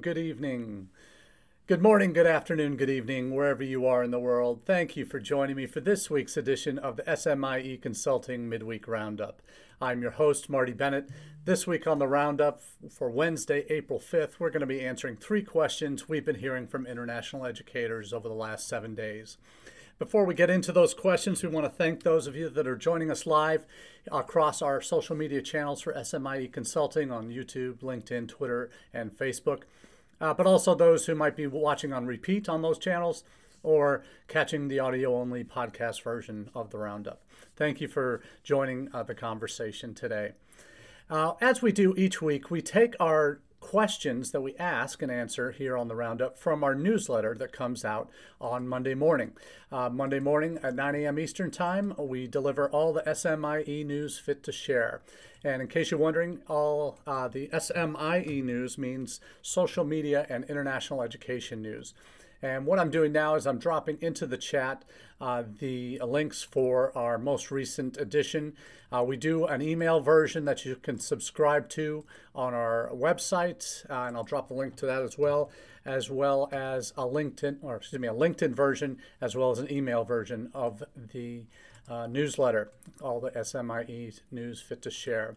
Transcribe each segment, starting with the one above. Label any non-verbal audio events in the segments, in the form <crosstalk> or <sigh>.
good evening. Good morning, good afternoon, good evening, wherever you are in the world. Thank you for joining me for this week's edition of the SMIE Consulting Midweek Roundup. I'm your host, Marty Bennett. This week on the Roundup for Wednesday, April 5th, we're going to be answering three questions we've been hearing from international educators over the last seven days. Before we get into those questions, we want to thank those of you that are joining us live across our social media channels for SMIE Consulting on YouTube, LinkedIn, Twitter, and Facebook uh, but also those who might be watching on repeat on those channels or catching the audio only podcast version of the Roundup. Thank you for joining uh, the conversation today. Uh, as we do each week, we take our questions that we ask and answer here on the Roundup from our newsletter that comes out on Monday morning. Uh, Monday morning at 9 a.m. Eastern Time, we deliver all the SMIE news fit to share. And in case you're wondering, all uh, the SMIE news means social media and international education news. And what I'm doing now is I'm dropping into the chat uh, the links for our most recent edition. Uh, we do an email version that you can subscribe to on our website, uh, and I'll drop the link to that as well, as well as a LinkedIn, or excuse me, a LinkedIn version, as well as an email version of the uh, newsletter, all the SMIE news fit to share.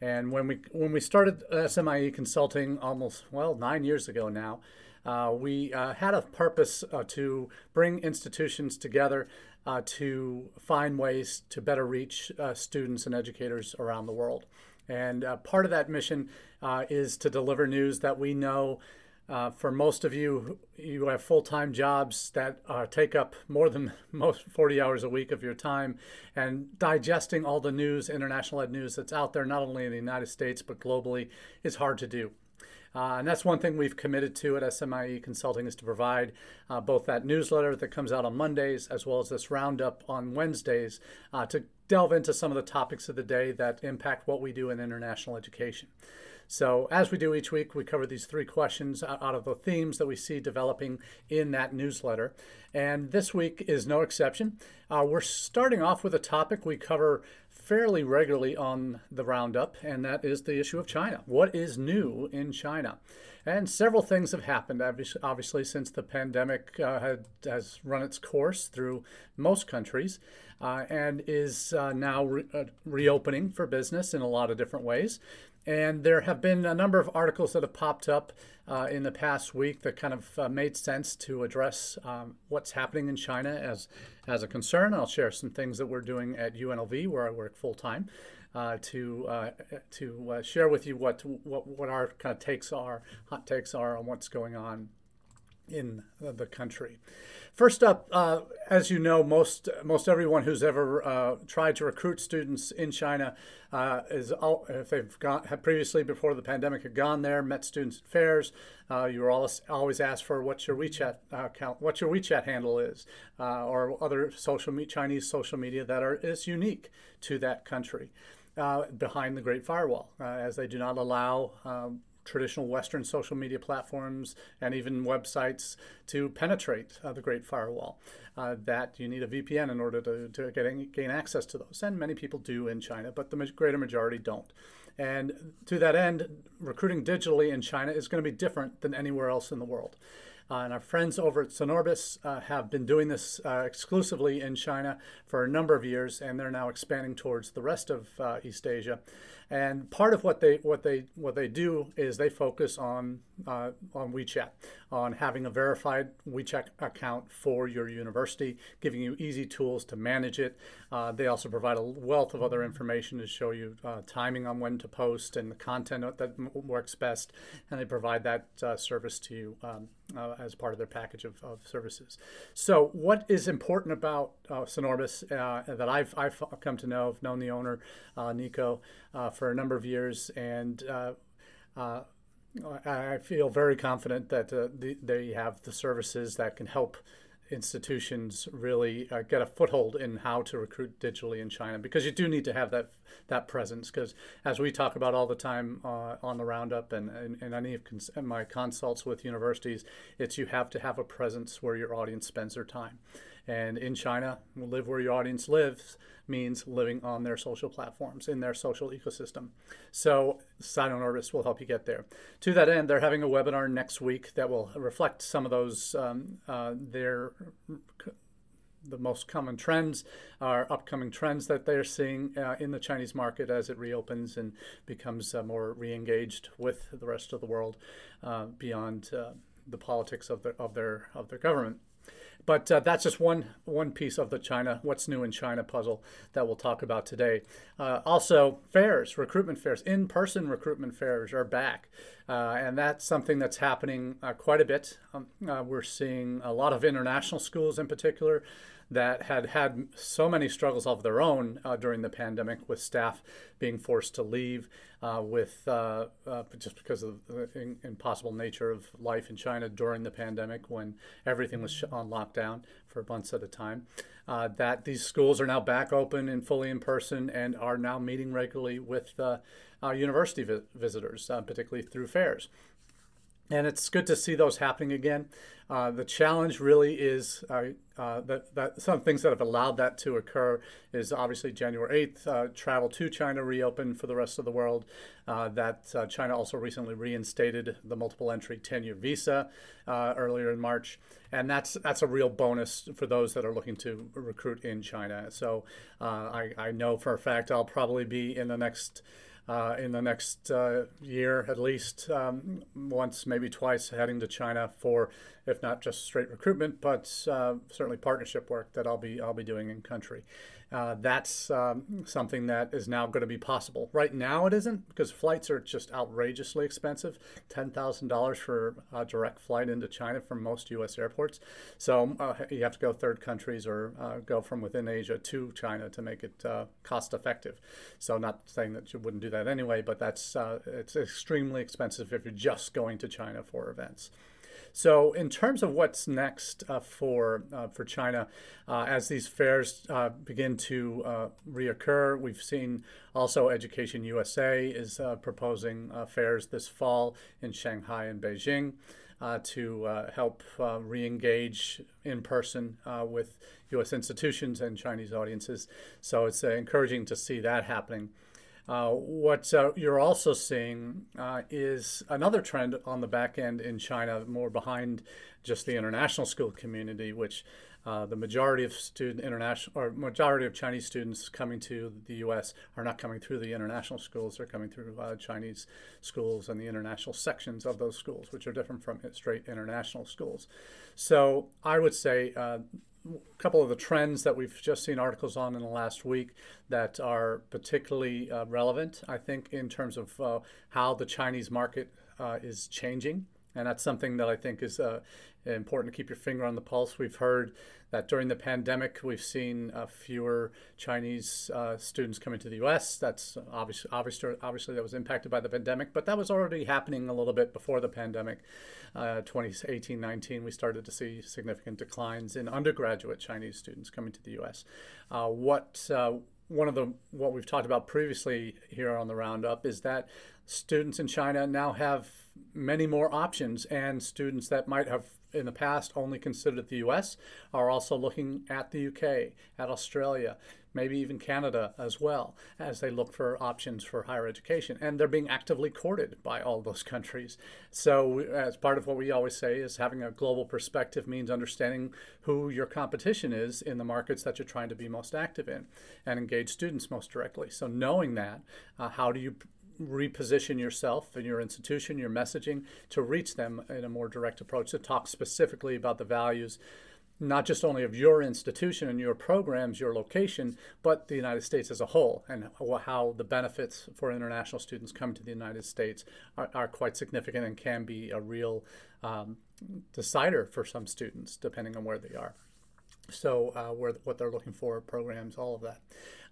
And when we when we started SMIE consulting almost well nine years ago now, uh, we uh, had a purpose uh, to bring institutions together uh, to find ways to better reach uh, students and educators around the world. And part of that mission is to deliver news that we know uh, for most of you, you have full time jobs that uh, take up more than <laughs> most 40 hours a week of your time, and digesting all the news, international ed news that's out there, not only in the United States but globally, is hard to do. Uh, and that's one thing we've committed to at SMIE Consulting is to provide uh, both that newsletter that comes out on Mondays as well as this roundup on Wednesdays uh, to delve into some of the topics of the day that impact what we do in international education. So, as we do each week, we cover these three questions out of the themes that we see developing in that newsletter. And this week is no exception. Uh, we're starting off with a topic we cover fairly regularly on the roundup, and that is the issue of China. What is new in China? And several things have happened, obviously, since the pandemic uh, had, has run its course through most countries uh, and is uh, now re- uh, reopening for business in a lot of different ways. And there have been a number of articles that have popped up uh, in the past week that kind of uh, made sense to address um, what's happening in China as, as a concern. I'll share some things that we're doing at UNLV, where I work full time, uh, to uh, to uh, share with you what, what what our kind of takes are, hot takes are on what's going on in the country. First up, uh, as you know, most most everyone who's ever uh, tried to recruit students in China uh, is all, if they've gone had previously before the pandemic had gone there, met students at fairs. Uh, you were always always asked for what your WeChat account, what your WeChat handle is, uh, or other social me- Chinese social media that are is unique to that country. Uh, behind the Great Firewall, as they do not allow um, traditional Western social media platforms and even websites to penetrate uh, the Great Firewall. Uh, that you need a VPN in order to, to get, gain access to those. And many people do in China, but the greater majority don't. And to that end, recruiting digitally in China is going to be different than anywhere else in the world. Uh, and our friends over at Sinorbis uh, have been doing this uh, exclusively in China for a number of years, and they're now expanding towards the rest of uh, East Asia. And part of what they what they what they do is they focus on uh, on WeChat, on having a verified WeChat account for your university, giving you easy tools to manage it. Uh, they also provide a wealth of other information to show you uh, timing on when to post and the content that works best, and they provide that uh, service to you um, uh, as part of their package of, of, services. So, what is important about uh, Sinorbis that I've I've come to know, I've known the owner, Nico for a number of years, and uh, uh, I feel very confident that uh, the, they have the services that can help institutions really uh, get a foothold in how to recruit digitally in China because you do need to have that that presence because as we talk about all the time uh, on the roundup and, and, and any of cons- my consults with universities it's you have to have a presence where your audience spends their time And in China, live where your audience lives means living on their social platforms, in their social ecosystem. So Sinorbis will help you get there. To that end, they're having a webinar next week that will reflect some of those, um, uh, their the most common trends are upcoming trends that they're seeing uh, in the Chinese market as it reopens and becomes uh, more re-engaged with the rest of the world uh, beyond uh, the politics of their of their of their government. But uh, that's just one one piece of the China what's new in China puzzle that we'll talk about today. Uh, also, fairs, recruitment fairs, in-person recruitment fairs are back, uh, and that's something that's happening uh, quite a bit. Um, uh, we're seeing a lot of international schools, in particular, that had had so many struggles of their own uh, during the pandemic, with staff being forced to leave, uh, with uh, uh just because of the impossible nature of life in China during the pandemic, when everything was on lockdown for months at a time. Uh, that these schools are now back open and fully in person, and are now meeting regularly with uh, university vi- visitors, particularly through fairs. And it's good to see those happening again. Uh, the challenge really is uh, uh, that, that some things that have allowed that to occur is obviously January 8th, uh, travel to China reopened for the rest of the world. Uh, that uh, China also recently reinstated the multiple entry 10 year visa earlier in March. And that's, that's a real bonus for those that are looking to recruit in China. So I, I know for a fact I'll probably be in the next uh, in the next uh, year at least, um, once, maybe twice, heading to China for, if not just straight recruitment, but uh, certainly partnership work that I'll be I'll be doing in country. Uh, that's um, something that is now going to be possible. Right now, it isn't because flights are just outrageously expensive $10,000 for a direct flight into China from most U.S. airports. So uh, you have to go third countries or uh, go from within Asia to China to make it uh, cost effective. So, not saying that you wouldn't do that anyway, but that's uh, it's extremely expensive if you're just going to China for events. So, in terms of what's next uh, for uh, for China, uh, as these fairs uh, begin to uh, reoccur, we've seen also Education USA is uh, proposing fairs this fall in Shanghai and Beijing. to help re-engage in person with U.S. institutions and Chinese audiences, so it's encouraging to see that happening. Uh, what uh, you're also seeing uh, is another trend on the back end in China, more behind just the international school community, which uh, the majority of student international or majority of Chinese students coming to the U.S. are not coming through the international schools; they're coming through uh, Chinese schools and the international sections of those schools, which are different from straight international schools. So I would say uh, couple of the trends that we've just seen articles on in the last week that are particularly uh, relevant, I think, in terms of uh, how the Chinese market uh, is changing. And that's something that I think is uh, important to keep your finger on the pulse. We've heard that during the pandemic, we've seen uh, fewer Chinese uh, students coming to the U.S. That's obviously, obviously, obviously that was impacted by the pandemic, but that was already happening a little bit before the pandemic. Uh, 2018 19, we started to see significant declines in undergraduate Chinese students coming to the U.S. Uh, what uh, one of the what we've talked about previously here on the roundup is that students in China now have many more options, and students that might have in the past only considered the US are also looking at the UK, at Australia, maybe even Canada as well, as they look for options for higher education. And they're being actively courted by all those countries. So, as part of what we always say, is having a global perspective means understanding who your competition is in the markets that you're trying to be most active in and engage students most directly. So, knowing that, uh, how do you reposition yourself and your institution, your messaging to reach them in a more direct approach to talk specifically about the values, not just only of your institution and your programs, your location, but the United States as a whole, and how the benefits for international students coming to the United States are, are quite significant and can be a real um, decider for some students, depending on where they are. So, uh, where, what they're looking for, programs, all of that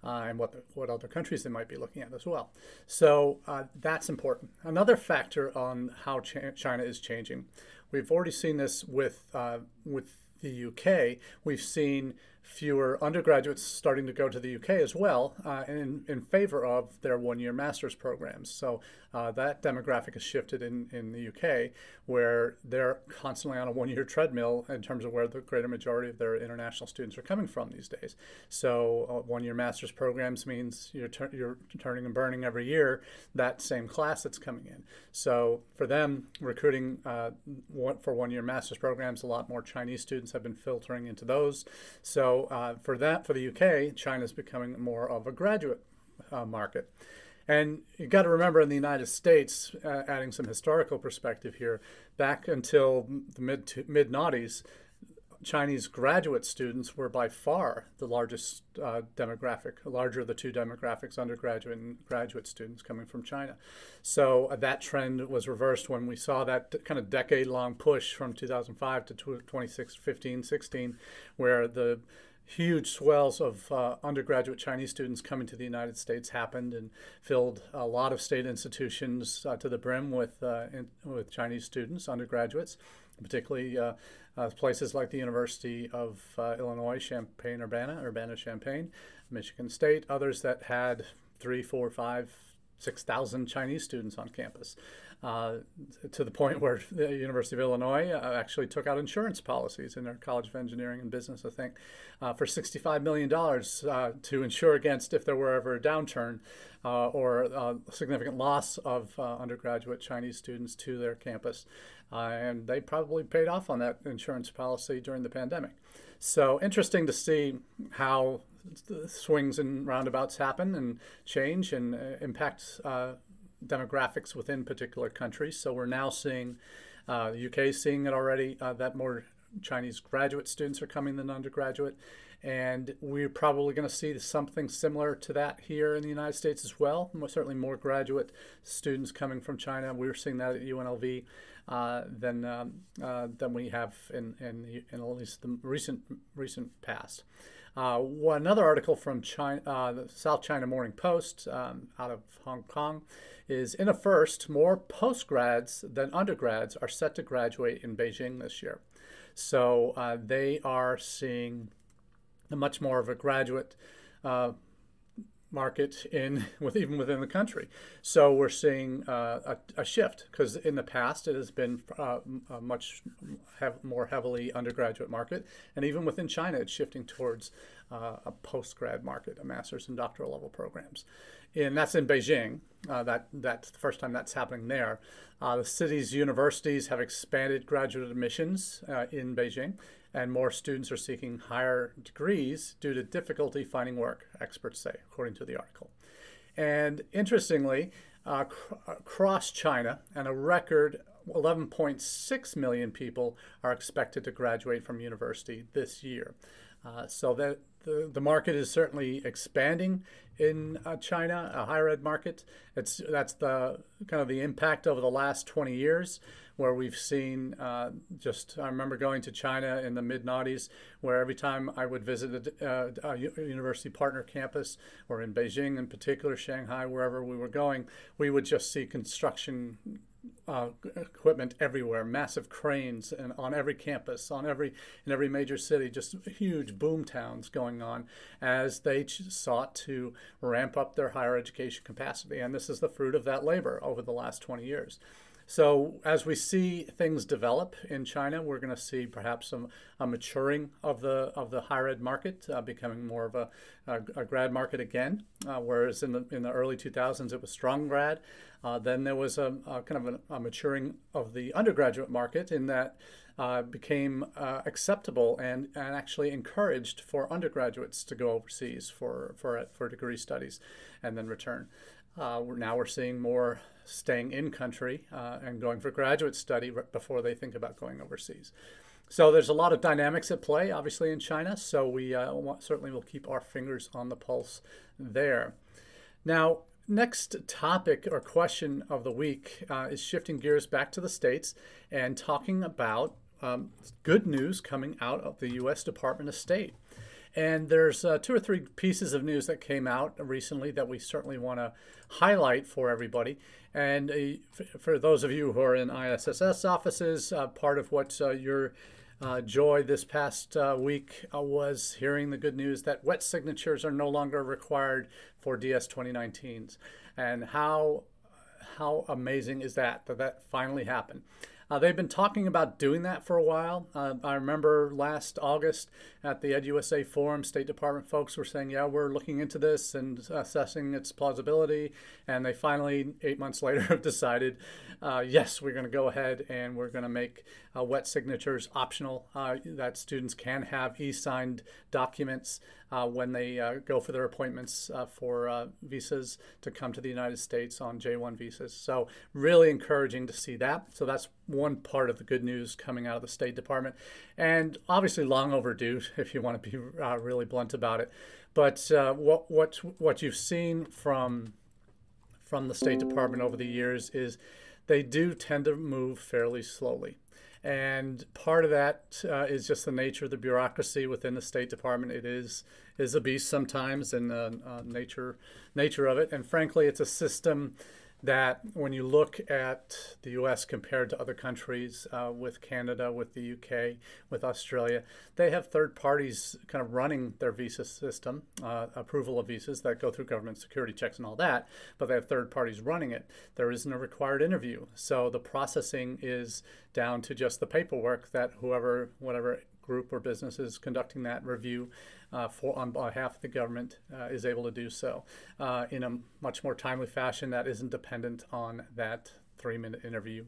uh, and what, the, what other countries they might be looking at as well. So uh, that's important. Another factor on how Ch- China is changing, we've already seen this with, uh, with the UK. We've seen fewer undergraduates starting to go to the UK as well uh, in, in favor of their one year master's programs. So uh, that demographic has shifted in, in the UK, where they're constantly on a one year treadmill in terms of where the greater majority of their international students are coming from these days. So uh, one year master's programs means you're, you're turning and burning every year that same class that's coming in. So for them, recruiting uh, for one year master's programs, a lot more Chinese students have been filtering into those. So uh, for that, for the UK, China is becoming more of a graduate uh, market. And you've got to remember in the United States, uh, adding some historical perspective here, back until the mid mid noughties, Chinese graduate students were by far the largest uh, demographic, larger of the two demographics, undergraduate and graduate students coming from China. So uh, that trend was reversed when we saw that kind of decade long push from 2005 to 2015, 16, where the huge swells of uh, undergraduate Chinese students coming to the United States happened and filled a lot of state institutions uh, to the brim with, uh, in, with Chinese students, undergraduates, particularly uh, uh, places like the University of uh, Illinois, Champaign Urbana, Urbana Champaign, Michigan State, others that had three, four, five, six thousand Chinese students on campus uh, to the point where the University of Illinois uh, actually took out insurance policies in their College of Engineering and Business, I think, uh, for $65 million uh, to insure against if there were ever a downturn uh, or a significant loss of uh, undergraduate Chinese students to their campus. and they probably paid off on that insurance policy during the pandemic. So interesting to see how swings and roundabouts happen and change and impact demographics within particular countries. So we're now seeing uh, the UK is seeing it already uh, that more Chinese graduate students are coming than undergraduate. And we're probably going to see something similar to that here in the United States as well. certainly more graduate students coming from China. We're seeing that at UNLV uh, than um, uh, than we have in, in, in at least the recent recent past. Uh, another article from China, uh, the South China Morning Post um, out of Hong Kong is in a first, more postgrads than undergrads are set to graduate in Beijing this year. So uh, they are seeing much more of a graduate uh, market in <laughs> with even within the country. So we're seeing uh, a, a, shift because in the past it has been uh, a much have more heavily undergraduate market, and even within China it's shifting towards uh, a post grad market, a master's and doctoral level programs and that's in Beijing. Uh, that that's the first time that's happening there. Uh, the city's universities have expanded graduate admissions uh, in Beijing, and more students are seeking higher degrees due to difficulty finding work. Experts say, according to the article. And interestingly, uh, cr- across China, and a record 11.6 million people are expected to graduate from university this year. Uh, so that the, the market is certainly expanding in uh, China, a higher ed market. It's that's the kind of the impact over the last 20 years, where we've seen uh, just. I remember going to China in the mid '90s, where every time I would visit a, uh, a, university partner campus, or in Beijing in particular, Shanghai, wherever we were going, we would just see construction uh, equipment everywhere, massive cranes, and on every campus, on every in every major city, just huge boom towns going on as they ch- sought to ramp up their higher education capacity. And this is the fruit of that labor over the last 20 years. So as we see things develop in China, we're going to see perhaps some a maturing of the of the higher ed market, uh, becoming more of a, a, a grad market again. Uh, whereas in the in the early 2000s it was strong grad. Uh, then there was a, a kind of a, a, maturing of the undergraduate market in that uh, became uh, acceptable and, and actually encouraged for undergraduates to go overseas for for for degree studies, and then return. Uh, we're, now we're seeing more staying in country uh, and going for graduate study before they think about going overseas. So there's a lot of dynamics at play, obviously, in China. So we uh, certainly will keep our fingers on the pulse there. Now, next topic or question of the week uh, is shifting gears back to the states and talking about um, good news coming out of the U.S. Department of State. And there's uh, two or three pieces of news that came out recently that we certainly want to highlight for everybody. And uh, for those of you who are in ISSS offices, uh, part of what uh, you're uh, joy this past uh, week was hearing the good news that wet signatures are no longer required for DS 2019s. And how how amazing is that that that finally happened? Uh, they've been talking about doing that for a while. Uh, I remember last August at the EdUSA Forum, State Department folks were saying, yeah, we're looking into this and assessing its plausibility. And they finally, eight months <laughs> later, have decided, uh, yes, we're going to go ahead and we're going to make uh, wet signatures optional, uh, that students can have e signed documents uh, when they uh, go for their appointments uh, for uh, visas to come to the United States on J1 visas. So, really encouraging to see that. So, that's one part of the good news coming out of the State Department. And obviously, long overdue, <laughs> if you want to be uh, really blunt about it. But what, what, what you've seen from, from the State Department over the years is they do tend to move fairly slowly. And part of that uh, is just the nature of the bureaucracy within the State Department. It is is a beast sometimes, and the uh, nature nature of it. And frankly, it's a system that when you look at the US compared to other countries, uh, with Canada, with the UK, with Australia, they have third parties kind of running their visa system, uh, approval of visas that go through government security checks and all that, but they have third parties running it. There isn't a required interview. So the processing is down to just the paperwork that whoever, whatever group or business is conducting that review uh, for on behalf of the government uh, is able to do so uh, in a much more timely fashion that isn't dependent on that three-minute interview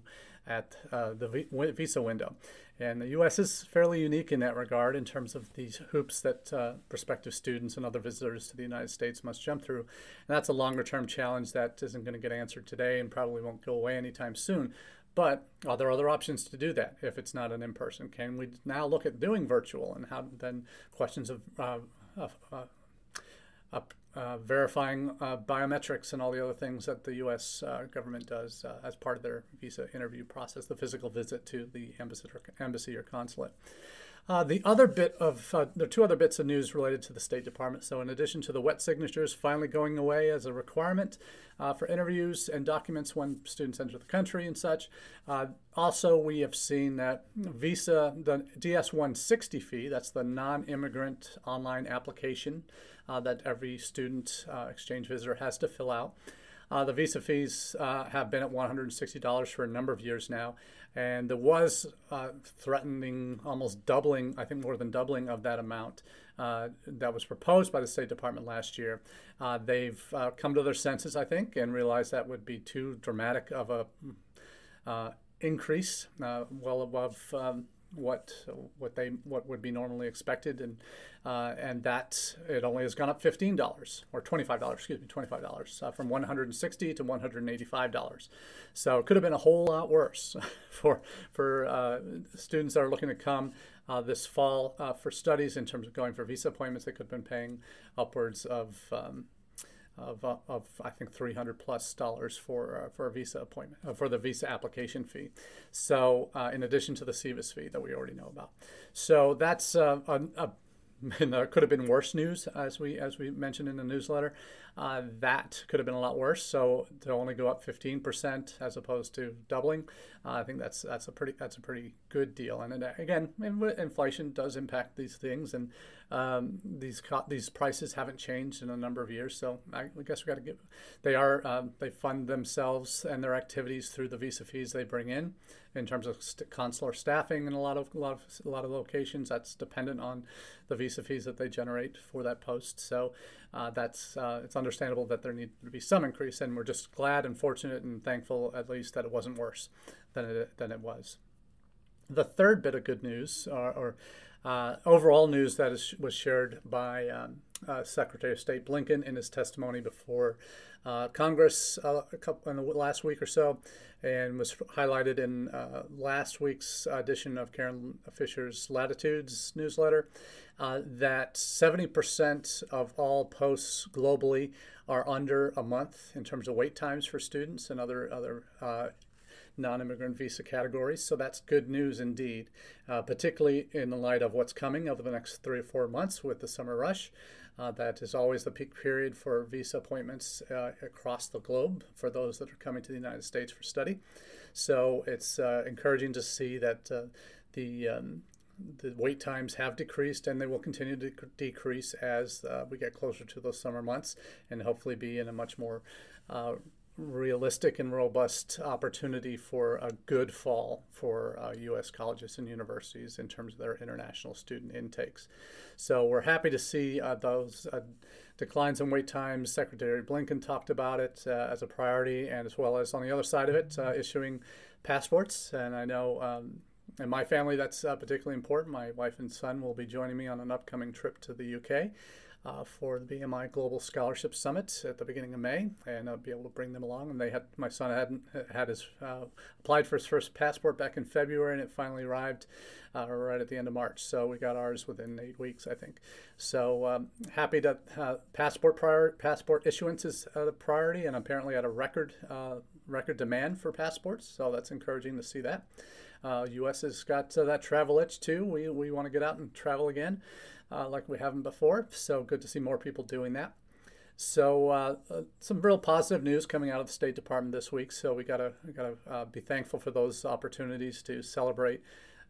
at uh, the visa window. And the U.S. is fairly unique in that regard in terms of these hoops that uh, prospective students and other visitors to the United States must jump through. And that's a longer term challenge that isn't going to get answered today and probably won't go away anytime soon. But are there other options to do that if it's not an in person? Can we now look at doing virtual and how then questions of uh, uh, uh, uh verifying uh, biometrics and all the other things that the U.S. Uh, government does as part of their visa interview process, the physical visit to the embassy or consulate. Uh, the other bit of uh, there are two other bits of news related to the State Department. So, in addition to the wet signatures finally going away as a requirement uh, for interviews and documents when students enter the country and such, uh, also we have seen that visa the DS 160 fee that's the non-immigrant online application uh, that every student uh, exchange visitor has to fill out. The visa fees have been at $160 for a number of years now, and there was uh, threatening almost doubling, I think more than doubling of that amount uh, that was proposed by the State Department last year. Uh, they've uh, come to their senses, I think, and realized that would be too dramatic of a increase, well above um, what what they what would be normally expected, and uh, and that it only has gone up fifteen dollars or twenty five dollars, excuse me, twenty five dollars uh, from one hundred and sixty to one hundred and eighty five dollars. So it could have been a whole lot worse <laughs> for for uh, students that are looking to come. Uh, this fall uh, for studies in terms of going for visa appointments, they could have been paying upwards of um, of, uh, of I think 300 plus dollars for uh, for a visa appointment uh, for the visa application fee. So uh, in addition to the SEVIS fee that we already know about, so that's uh, a, a <laughs> and there could have been worse news, as we as we mentioned in the newsletter. Uh, that could have been a lot worse. So to only go up 15% as opposed to doubling, uh, I think that's that's a pretty that's a pretty good deal. And, and again, inflation does impact these things, and um, these co- these prices haven't changed in a number of years. So I, guess we got to give. They are um, they fund themselves and their activities through the visa fees they bring in in terms of st- consular staffing in a lot of a lot of a lot of locations. That's dependent on the visa fees that they generate for that post. So uh, that's uh, it's understandable that there needed to be some increase, and we're just glad and fortunate and thankful at least that it wasn't worse than it than it was. The third bit of good news, or, or uh, overall news that is, was shared by um, uh, Secretary of State Blinken in his testimony before uh, Congress uh, a couple in the last week or so, and was highlighted in uh, last week's edition of Karin Fischer's Latitudes newsletter. Uh, that 70% of all posts globally are under a month in terms of wait times for students and other other uh, non-immigrant visa categories. So that's good news indeed, uh, particularly in the light of what's coming over the next three or four months with the summer rush. Uh, that is always the peak period for visa appointments uh, across the globe for those that are coming to the United States for study. So it's uh, encouraging to see that uh, the um, the wait times have decreased and they will continue to decrease as uh, we get closer to those summer months and hopefully be in a much more realistic and robust opportunity for a good fall for uh, U.S. colleges and universities in terms of their international student intakes. So we're happy to see uh, those uh, declines in wait times. Secretary Blinken talked about it uh, as a priority, and as well as on the other side of it, uh, issuing passports. And I know. Um, in my family, that's uh, particularly important. My wife and son will be joining me on an upcoming trip to the UK uh, for the BMI Global Scholarship Summit at the beginning of May, and I'll be able to bring them along. And they had my son hadn't had his uh, applied for his first passport back in February, and it finally arrived uh, right at the end of March. So we got ours within eight weeks, I think. So um, happy that uh, passport prior passport issuance is a priority, and apparently at a record uh, record demand for passports. So that's encouraging to see that. Uh, U.S. has got uh, that travel itch too. We, we want to get out and travel again uh, like we haven't before. So good to see more people doing that. So uh, uh, some real positive news coming out of the State Department this week. So we gotta we gotta uh, be thankful for those opportunities to celebrate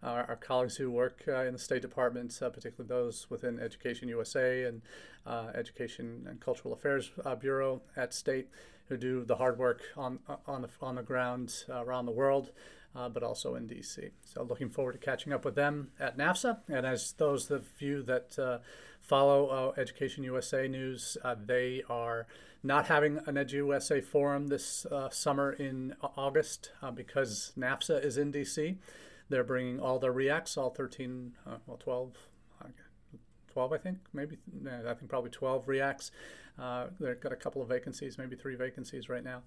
our, our colleagues who work uh, in the State Department, uh, particularly those within Education USA and uh, Education and Cultural Affairs Bureau at State, who do the hard work on on the on the ground around the world uh, but also in DC. So looking forward to catching up with them at NAFSA. And as those of you that uh, follow uh, Education USA news, they are not having an EduUSA forum this summer in August because NAFSA is in DC. They're bringing all their REACs, all 13, well, 12, 12, I think, maybe, I think probably 12 REACs. Uh, they've got a couple of vacancies, maybe three vacancies right now.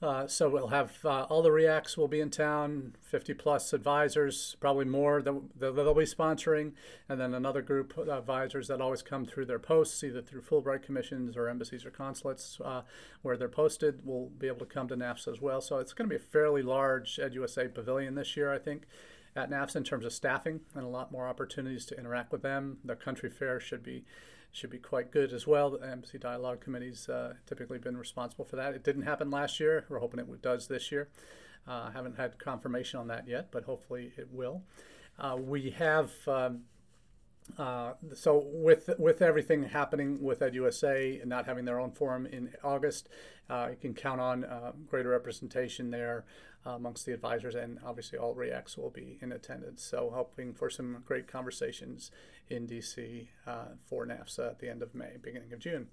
Uh, so we'll have uh, all the REACs will be in town, 50 plus advisors, probably more that they'll be sponsoring, and then another group of advisors that always come through their posts, either through Fulbright commissions or embassies or consulates uh, where they're posted, will be able to come to NAFSA as well. So it's going to be a fairly large EduUSA pavilion this year, I think, at NAFSA in terms of staffing and a lot more opportunities to interact with them. The country fair should be should be quite good as well. The Embassy Dialogue Committee's uh, typically been responsible for that. It didn't happen last year. We're hoping it does this year. Uh, haven't had confirmation on that yet, but hopefully it will. Uh, we have. Um, uh, so with with everything happening with EduUSA and not having their own forum in August, uh, you can count on uh, greater representation there uh, amongst the advisors, and obviously all REACs will be in attendance. So hoping for some great conversations in DC uh, for NAFSA at the end of May, beginning of June.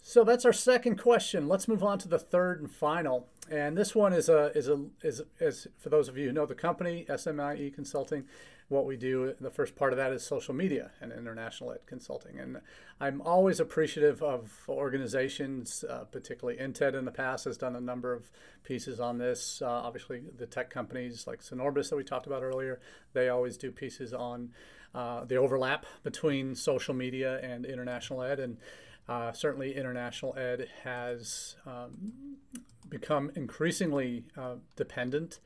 So that's our second question. Let's move on to the third and final. And this one is a is a is, is for those of you who know the company SMIE Consulting what we do, the first part of that is social media and international ed consulting. And I'm always appreciative of organizations, uh, particularly INTED in the past has done a number of pieces on this. Uh, obviously, the tech companies like Sinorbis that we talked about earlier, they always do pieces on uh, the overlap between social media and international ed. And uh, certainly, international ed has um, become increasingly uh, dependent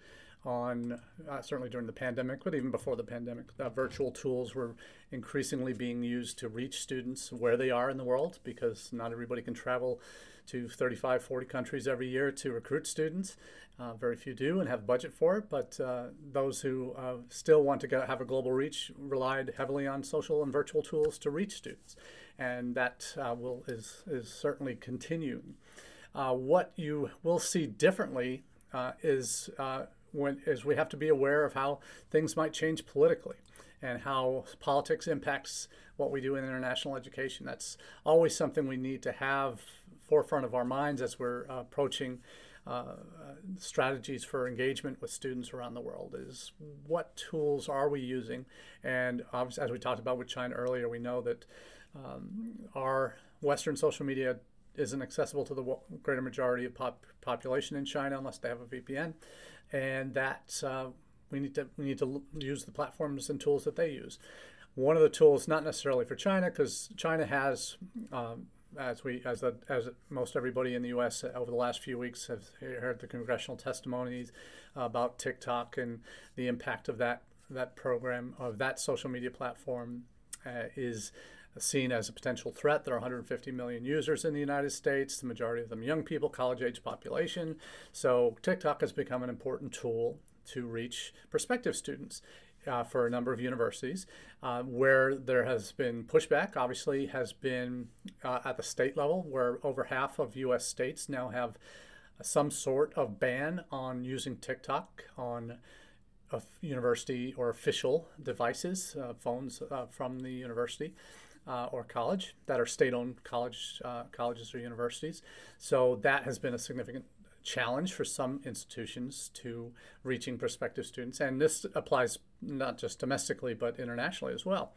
on uh, certainly during the pandemic, but even before the pandemic, uh, virtual tools were increasingly being used to reach students where they are in the world because not everybody can travel to 35, 40 countries every year to recruit students. Uh, very few do and have budget for it, but uh, those who uh, still want to go, have a global reach relied heavily on social and virtual tools to reach students, and that will is is certainly continuing. what you will see differently is when is we have to be aware of how things might change politically and how politics impacts what we do in international education. That's always something we need to have forefront of our minds as we're uh, approaching uh, strategies for engagement with students around the world is what tools are we using and as we talked about with china earlier we know that um, our western social media isn't accessible to the greater majority of pop- population in china unless they have a vpn and that uh, we need to we need to use the platforms and tools that they use. One of the tools, not necessarily for China, because China has, um, as we as the, as most everybody in the U.S. over the last few weeks have heard the congressional testimonies about TikTok and the impact of that that program of that social media platform uh, is seen as a potential threat. There are 150 million users in the United States, the majority of them young people, college age population. So TikTok has become an important tool to reach prospective students. Uh, for a number of universities. Uh, where there has been pushback, obviously, has been uh, at the state level, where over half of U.S. states now have some sort of ban on using TikTok on university or official devices, uh, phones uh, from the university uh, or college that are state-owned college uh, colleges or universities. So that has been a significant challenge for some institutions to reaching prospective students, and this applies not just domestically but internationally as well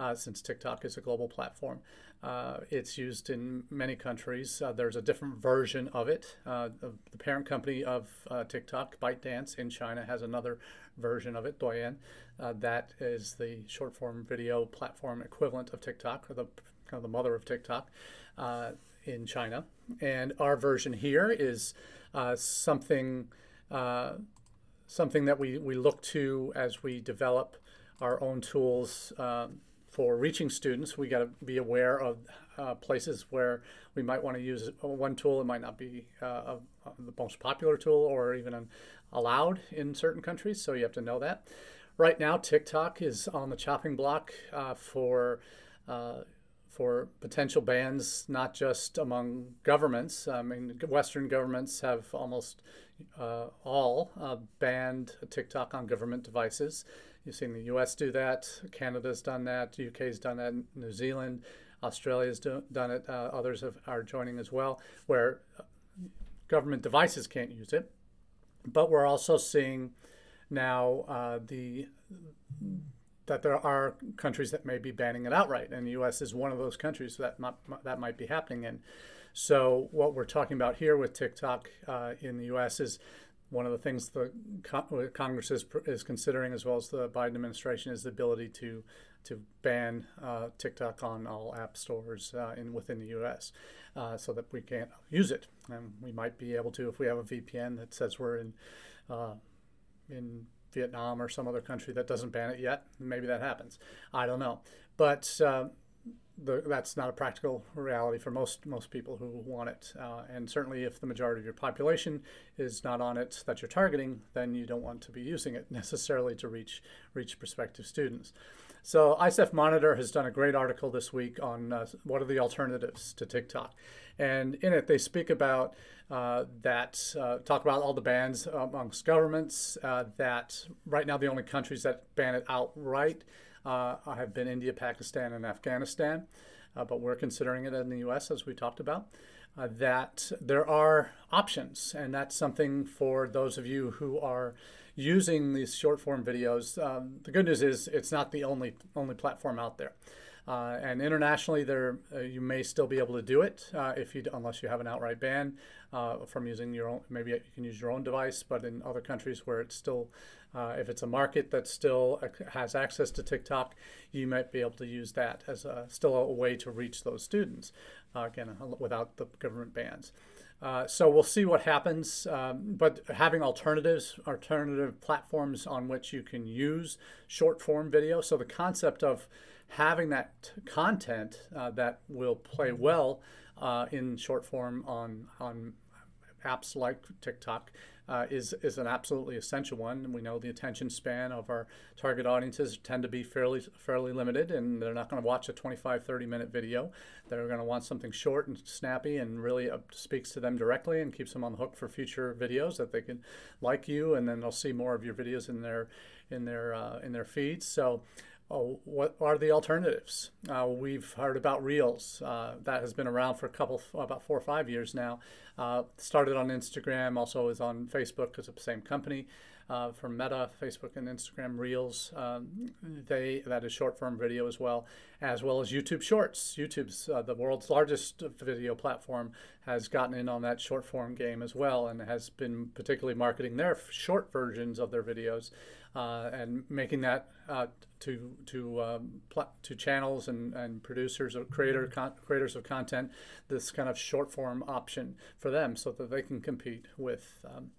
uh, since TikTok is a global platform. Uh, it's used in many countries. Uh, there's a different version of it. Uh, the parent company of uh, TikTok, ByteDance in China, has another version of it, Douyin. Uh, that is the short form video platform equivalent of TikTok, or the kind of the mother of TikTok in China. And our version here is something something that we, we look to as we develop our own tools um, for reaching students, we got to be aware of uh, places where we might want to use one tool. It might not be uh, a, a, the most popular tool or even allowed in certain countries, so you have to know that. Right now, TikTok is on the chopping block uh, for uh, for potential bans, not just among governments. I mean, Western governments have almost uh, all uh, banned TikTok on government devices. You've seen the U.S. do that. Canada's done that. UK's done that. New Zealand, Australia's do, done it. Uh, others have, are joining as well, where government devices can't use it. But we're also seeing now uh, the that there are countries that may be banning it outright, and the U.S. is one of those countries that might, that might be happening in. So what we're talking about here with TikTok uh, in the U.S. is one of the things the Congress is, is considering, as well as the Biden administration, is the ability to to ban uh, TikTok on all app stores uh, in within the U.S. Uh, so that we can't use it, and we might be able to if we have a VPN that says we're in uh, in Vietnam or some other country that doesn't ban it yet. Maybe that happens. I don't know, but uh, the, that's not a practical reality for most most people who want it. Uh, and certainly, if the majority of your population is not on it that you're targeting, then you don't want to be using it <laughs> necessarily to reach reach prospective students. So ICEF Monitor has done a great article this week on uh, what are the alternatives to TikTok, and in it they speak about uh, that uh, talk about all the bans amongst governments. Uh, that right now the only countries that ban it outright uh, have been India, Pakistan, and Afghanistan, uh, but we're considering it in the U.S. as we talked about. Uh, that there are options, and that's something for those of you who are using these short form videos. Um, the good news is it's not the only only platform out there. Uh, and internationally, there uh, you may still be able to do it uh, if you unless you have an outright ban uh, from using your own. Maybe you can use your own device, but in other countries where it's still, uh, if it's a market that still has access to TikTok, you might be able to use that as a, still a way to reach those students. Again, without the government bans. Uh, so we'll see what happens. Um, but having alternatives, alternative platforms on which you can use short form video. So the concept of having that content uh, that will play well uh, in short form on on apps like TikTok uh, is is an absolutely essential one. We know the attention span of our target audiences tend to be fairly fairly limited, and they're not going to watch a 25, 30 minute video. They're going to want something short and snappy, and really uh, speaks to them directly and keeps them on the hook for future videos that they can like you, and then they'll see more of your videos in their in their uh, in their feeds. So Oh, what are the alternatives? Uh, we've heard about Reels. Uh, that has been around for a couple, about four or five years now. Uh, started on Instagram, also is on Facebook because it's the same company. Uh, for Meta, Facebook, and Instagram Reels, um, they that is short form video as well, as well as YouTube Shorts. YouTube's uh, the world's largest video platform has gotten in on that short form game as well, and has been particularly marketing their short versions of their videos uh, and making that uh, to to um, pl- to channels and, and producers or creator con- creators of content this kind of short form option for them so that they can compete with um,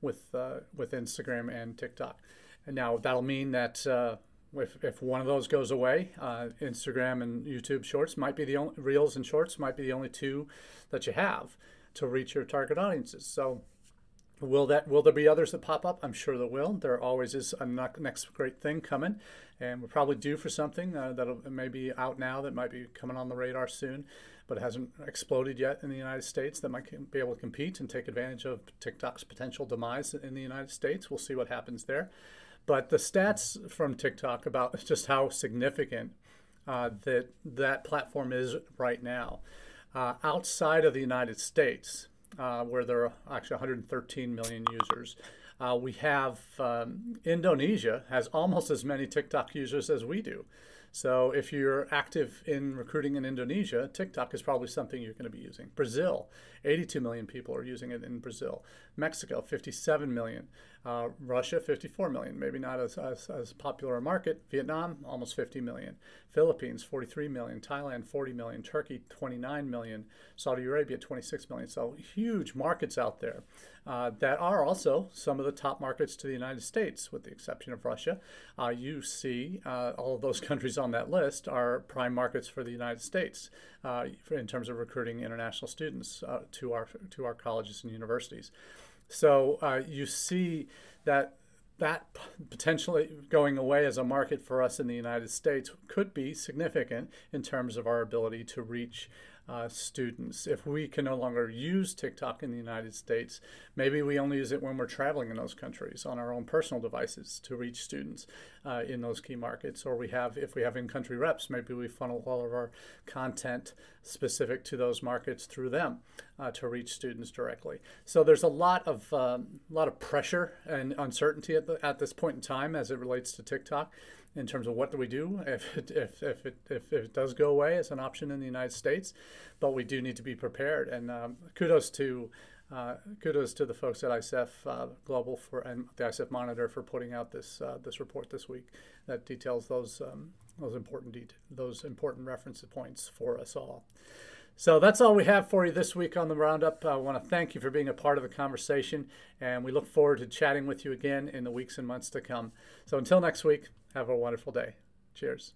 with uh, with Instagram and TikTok. And now that'll mean that uh, if, if one of those goes away, uh, Instagram and YouTube Shorts might be the only Reels and Shorts might be the only two that you have to reach your target audiences. So Will that will there be others that pop up? I'm sure there will. There always is a next great thing coming, and we're probably due for something uh, that may be out now that might be coming on the radar soon, but hasn't exploded yet in the United States that might be able to compete and take advantage of TikTok's potential demise in the United States. We'll see what happens there. But the stats from TikTok about <laughs> just how significant uh, that that platform is right now, uh, outside of the United States uh, where there are actually 113 million users. Uh, we have um, Indonesia has almost as many TikTok users as we do. So if you're active in recruiting in Indonesia, TikTok is probably something you're going to be using. Brazil, 82 million people are using it in Brazil. Mexico, 57 million. Uh, Russia, 54 million, maybe not as, as, as popular a market. Vietnam, almost 50 million. Philippines, 43 million. Thailand, 40 million. Turkey, 29 million. Saudi Arabia, 26 million. So huge markets out there uh, that are also some of the top markets to the United States, with the exception of Russia. Uh, you see uh, all of those <laughs> countries on that list are prime markets for the United States uh, in terms of recruiting international students uh, to our to our colleges and universities. So uh, you see that that potentially going away as a market for us in the United States could be significant in terms of our ability to reach uh, students. If we can no longer use TikTok in the United States, maybe we only use it when we're traveling in those countries on our own personal devices to reach students uh, in those key markets. Or we have, if we have in-country reps, maybe we funnel all of our content specific to those markets through them uh, to reach students directly. So there's a lot of um, lot of pressure and uncertainty at, the, at this point in time as it relates to TikTok in terms of what do we do if it, if, if, it, if it does go away as an option in the United States. But we do need to be prepared. And um, kudos to uh, kudos to the folks at ICEF uh, Global for and the ICEF Monitor for putting out this uh, this report this week that details those um, those important det- those important reference points for us all. So that's all we have for you this week on the Roundup. I want to thank you for being a part of the conversation, and we look forward to chatting with you again in the weeks and months to come. So until next week, have a wonderful day. Cheers.